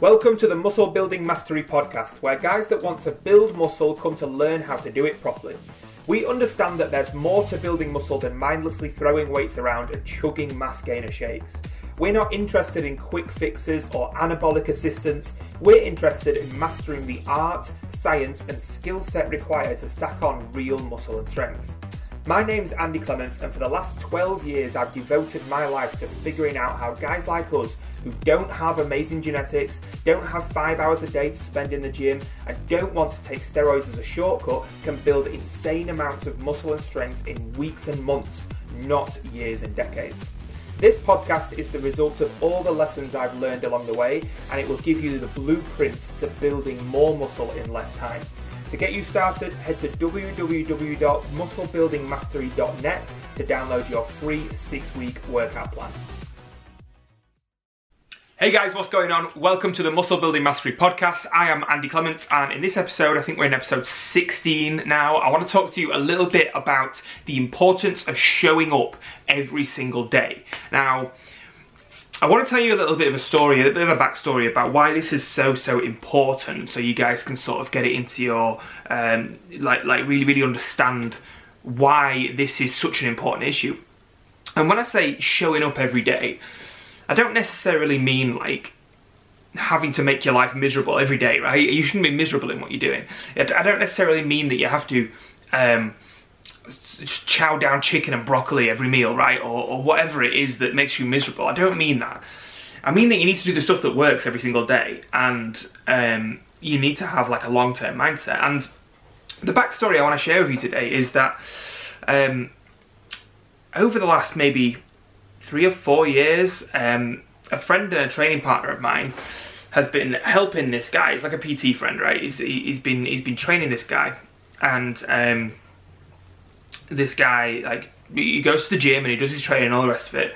Welcome to the Muscle Building Mastery Podcast, where guys that want to build muscle come to learn how to do it properly. We understand that there's more to building muscle than mindlessly throwing weights around and chugging mass gainer shakes. We're not interested in quick fixes or anabolic assistance. We're interested in mastering the art, science, and skill set required to stack on real muscle and strength. My name's Andy Clements, and for the last 12 years, I've devoted my life to figuring out how guys like us who don't have amazing genetics, don't have five hours a day to spend in the gym, and don't want to take steroids as a shortcut can build insane amounts of muscle and strength in weeks and months, not years and decades. This podcast is the result of all the lessons I've learned along the way, and it will give you the blueprint to building more muscle in less time. To get you started, head to www.musclebuildingmastery.net to download your free six week workout plan. Hey guys, what's going on? Welcome to the Muscle Building Mastery Podcast. I am Andy Clements, and in this episode, I think we're in episode 16 now. I want to talk to you a little bit about the importance of showing up every single day. Now, I want to tell you a little bit of a story, a bit of a backstory about why this is so so important, so you guys can sort of get it into your um, like like really really understand why this is such an important issue. And when I say showing up every day, I don't necessarily mean like having to make your life miserable every day, right? You shouldn't be miserable in what you're doing. I don't necessarily mean that you have to. Um, chow down chicken and broccoli every meal, right? Or, or whatever it is that makes you miserable. I don't mean that. I mean that you need to do the stuff that works every single day, and um, you need to have like a long-term mindset. And the backstory I want to share with you today is that um, over the last maybe three or four years, um, a friend and a training partner of mine has been helping this guy. He's like a PT friend, right? He's, he's been he's been training this guy, and um, this guy like he goes to the gym and he does his training and all the rest of it.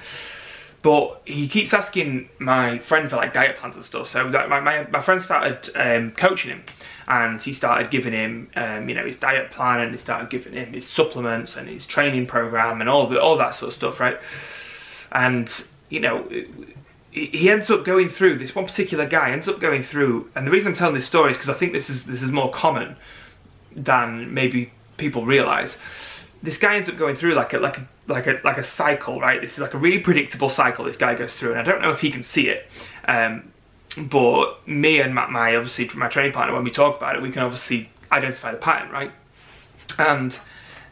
But he keeps asking my friend for like diet plans and stuff. So my, my, my friend started um, coaching him and he started giving him um, you know his diet plan and he started giving him his supplements and his training program and all the, all that sort of stuff, right? And you know he ends up going through this one particular guy ends up going through and the reason I'm telling this story is because I think this is this is more common than maybe people realize this guy ends up going through like a like a like a like a cycle, right? This is like a really predictable cycle this guy goes through, and I don't know if he can see it. Um, but me and my, my obviously my training partner, when we talk about it, we can obviously identify the pattern, right? And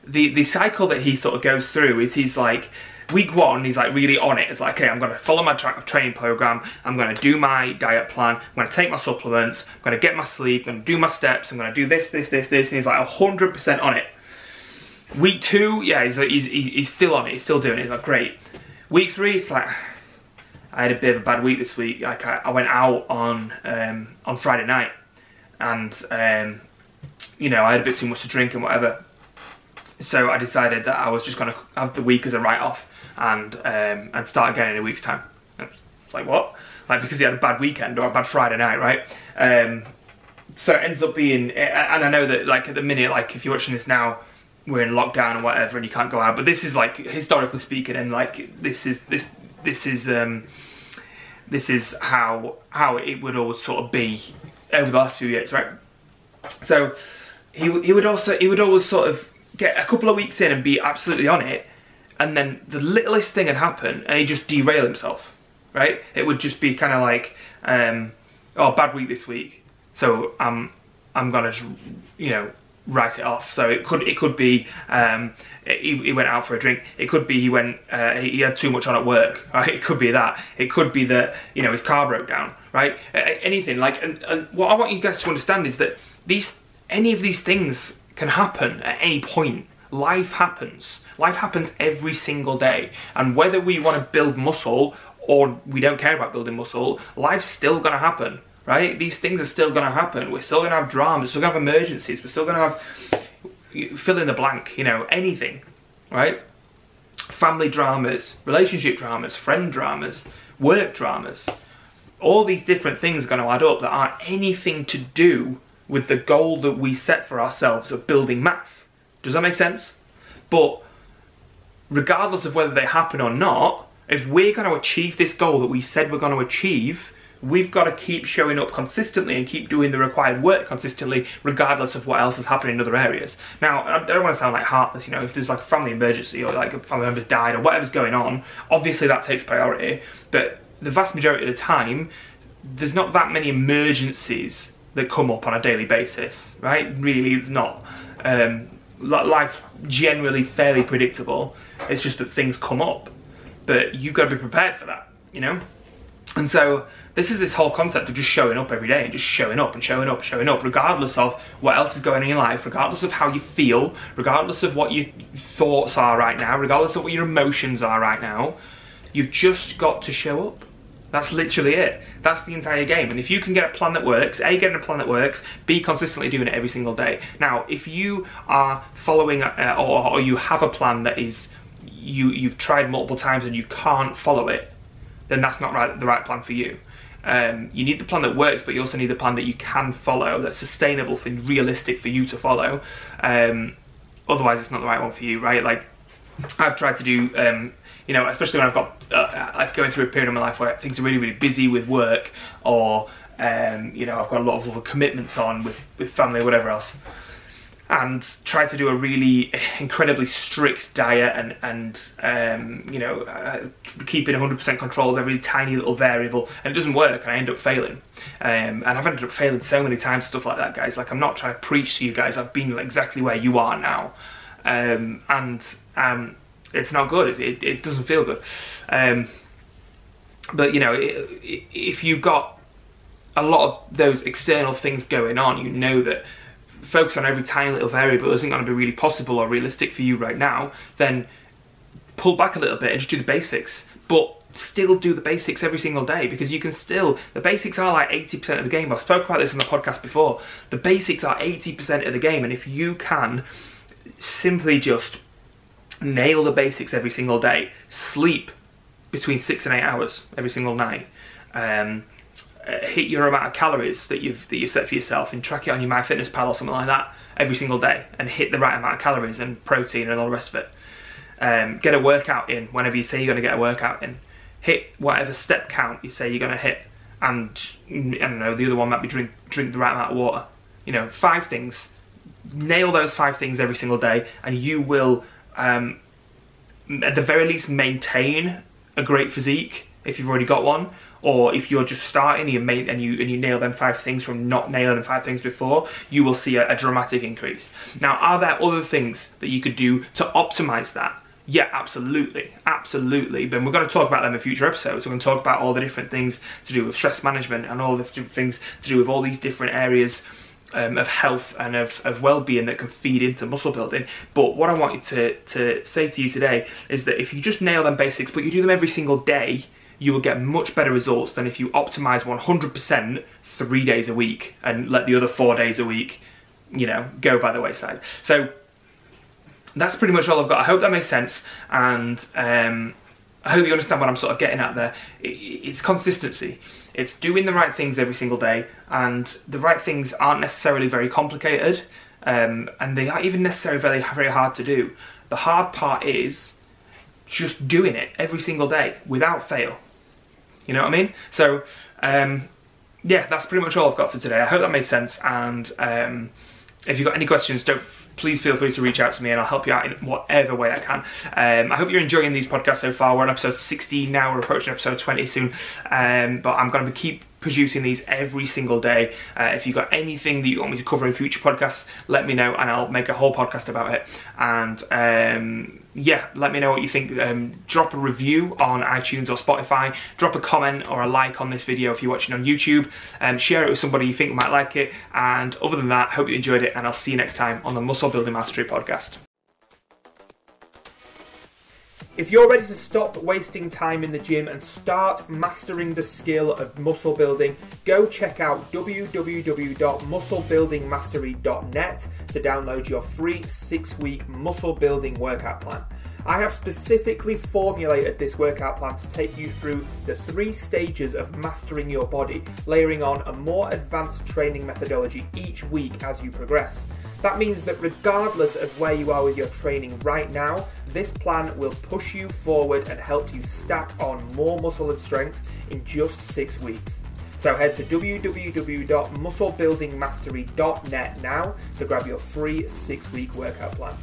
the the cycle that he sort of goes through is he's like week one, he's like really on it. It's like, okay, I'm going to follow my tra training program. I'm going to do my diet plan. I'm going to take my supplements. I'm going to get my sleep. I'm going to do my steps. I'm going to do this, this, this, this. And he's like 100% on it. Week two, yeah, he's, he's, he's still on it, he's still doing it, he's like, great. Week three, it's like, I had a bit of a bad week this week. Like I, I went out on um, on Friday night, and um, you know I had a bit too much to drink and whatever. So I decided that I was just gonna have the week as a write-off and um, and start again in a week's time. It's like what? Like because he had a bad weekend or a bad Friday night, right? Um, so it ends up being, and I know that like at the minute, like if you're watching this now, we're in lockdown or whatever and you can't go out. But this is like historically speaking and like this is this this is um this is how how it would always sort of be over the last few years right? So he, he would also he would always sort of get a couple of weeks in and be absolutely on it and then the littlest thing would happen and he'd just derail himself right? It would just be kind of like um oh bad week this week so i'm i'm gonna you know write it off. So it could it could be um, he, he, went out for a drink. It could be he went uh, he had too much on at work. Right? It could be that. It could be that you know his car broke down. Right? Anything like and, and what I want you guys to understand is that these any of these things can happen at any point. Life happens. Life happens every single day. And whether we want to build muscle or we don't care about building muscle, life's still going to happen right? These things are still going to happen. We're still going to have dramas. We're still going to have emergencies. We're still going to have fill in the blank. You know, anything, right? Family dramas, relationship dramas, friend dramas, work dramas. All these different things are going to add up that aren't anything to do with the goal that we set for ourselves of building mass. Does that make sense? But regardless of whether they happen or not, if we're going to achieve this goal that we said we're going to achieve, we've got to keep showing up consistently and keep doing the required work consistently, regardless of what else is happening in other areas. Now, I don't want to sound like heartless, you know, if there's like a family emergency or like a family member's died or whatever's going on, obviously that takes priority, but the vast majority of the time, there's not that many emergencies that come up on a daily basis, right? Really, it's not. Um, life generally fairly predictable. It's just that things come up, but you've got to be prepared for that, you know. And so this is this whole concept of just showing up every day and just showing up and showing up and showing up, regardless of what else is going on in your life, regardless of how you feel, regardless of what your thoughts are right now, regardless of what your emotions are right now. You've just got to show up. That's literally it. That's the entire game. And if you can get a plan that works, A, getting a plan that works, B, consistently doing it every single day. Now, if you are following uh, or, or you have a plan that is you you've tried multiple times and you can't follow it, then that's not right, the right plan for you. Um, you need the plan that works, but you also need the plan that you can follow, that's sustainable and realistic for you to follow. Um, otherwise, it's not the right one for you, right? Like I've tried to do um, you know, especially when I've got uh, like going through a period of my life where things are really, really busy with work, or um, you know, I've got a lot of other commitments on with with family or whatever else, and try to do a really incredibly strict diet and and um, you know, uh, keeping 100% control of every tiny little variable, and it doesn't work, and I end up failing. Um, and I've ended up failing so many times, stuff like that, guys. Like I'm not trying to preach to you guys. I've been exactly where you are now, um, and um, it's not good. It, it, it doesn't feel good. Um, but you know, it, if you've got a lot of those external things going on, you know that focus on every tiny little variable isn't going to be really possible or realistic for you right now. Then pull back a little bit and just do the basics. But still do the basics every single day because you can still the basics are like 80% of the game. I've spoke about this in the podcast before. The basics are 80% of the game and if you can simply just nail the basics every single day, sleep between six and eight hours every single night, um, uh, hit your amount of calories that you've that you've set for yourself, and track it on your MyFitnessPal or something like that every single day, and hit the right amount of calories and protein and all the rest of it. Um, get a workout in whenever you say you're going to get a workout in. Hit whatever step count you say you're going to hit, and I don't know. The other one might be drink drink the right amount of water. You know, five things. Nail those five things every single day, and you will um, at the very least maintain a great physique if you've already got one or if you're just starting and you, main, and you and you nail them five things from not nailing five things before, you will see a, a, dramatic increase. Now, are there other things that you could do to optimize that? Yeah, absolutely, absolutely. But we're going to talk about them in future episodes. We're going to talk about all the different things to do with stress management and all the different things to do with all these different areas um, of health and of, of well-being that can feed into muscle building. But what I want you to, to say to you today is that if you just nail them basics, but you do them every single day, you will get much better results than if you optimize 100% three days a week and let the other four days a week, you know, go by the wayside. So that's pretty much all I've got. I hope that makes sense. And um, I hope you understand what I'm sort of getting at there. It's consistency. It's doing the right things every single day, and the right things aren't necessarily very complicated, um, and they aren't even necessarily very, very hard to do. The hard part is just doing it every single day without fail. You know what I mean? So, um, yeah, that's pretty much all I've got for today. I hope that made sense, and um, if you've got any questions, don't please feel free to reach out to me and I'll help you out in whatever way I can. Um, I hope you're enjoying these podcasts so far. We're on episode 16 now, we're approaching episode 20 soon. Um, but I'm going to keep producing these every single day. Uh, if you've got anything that you want me to cover in future podcasts, let me know and I'll make a whole podcast about it. And um, yeah, let me know what you think. Um, drop a review on iTunes or Spotify. Drop a comment or a like on this video if you're watching on YouTube. Um, share it with somebody you think might like it. And other than that, hope you enjoyed it and I'll see you next time on the Muscle Building Mastery podcast. If you're ready to stop wasting time in the gym and start mastering the skill of muscle building, go check out www.musclebuildingmastery.net to download your free six week muscle building workout plan. I have specifically formulated this workout plan to take you through the three stages of mastering your body, layering on a more advanced training methodology each week as you progress. That means that regardless of where you are with your training right now, this plan will push you forward and help you stack on more muscle and strength in just six weeks. So head to www.musclebuildingmastery.net now to grab your free six week workout plan.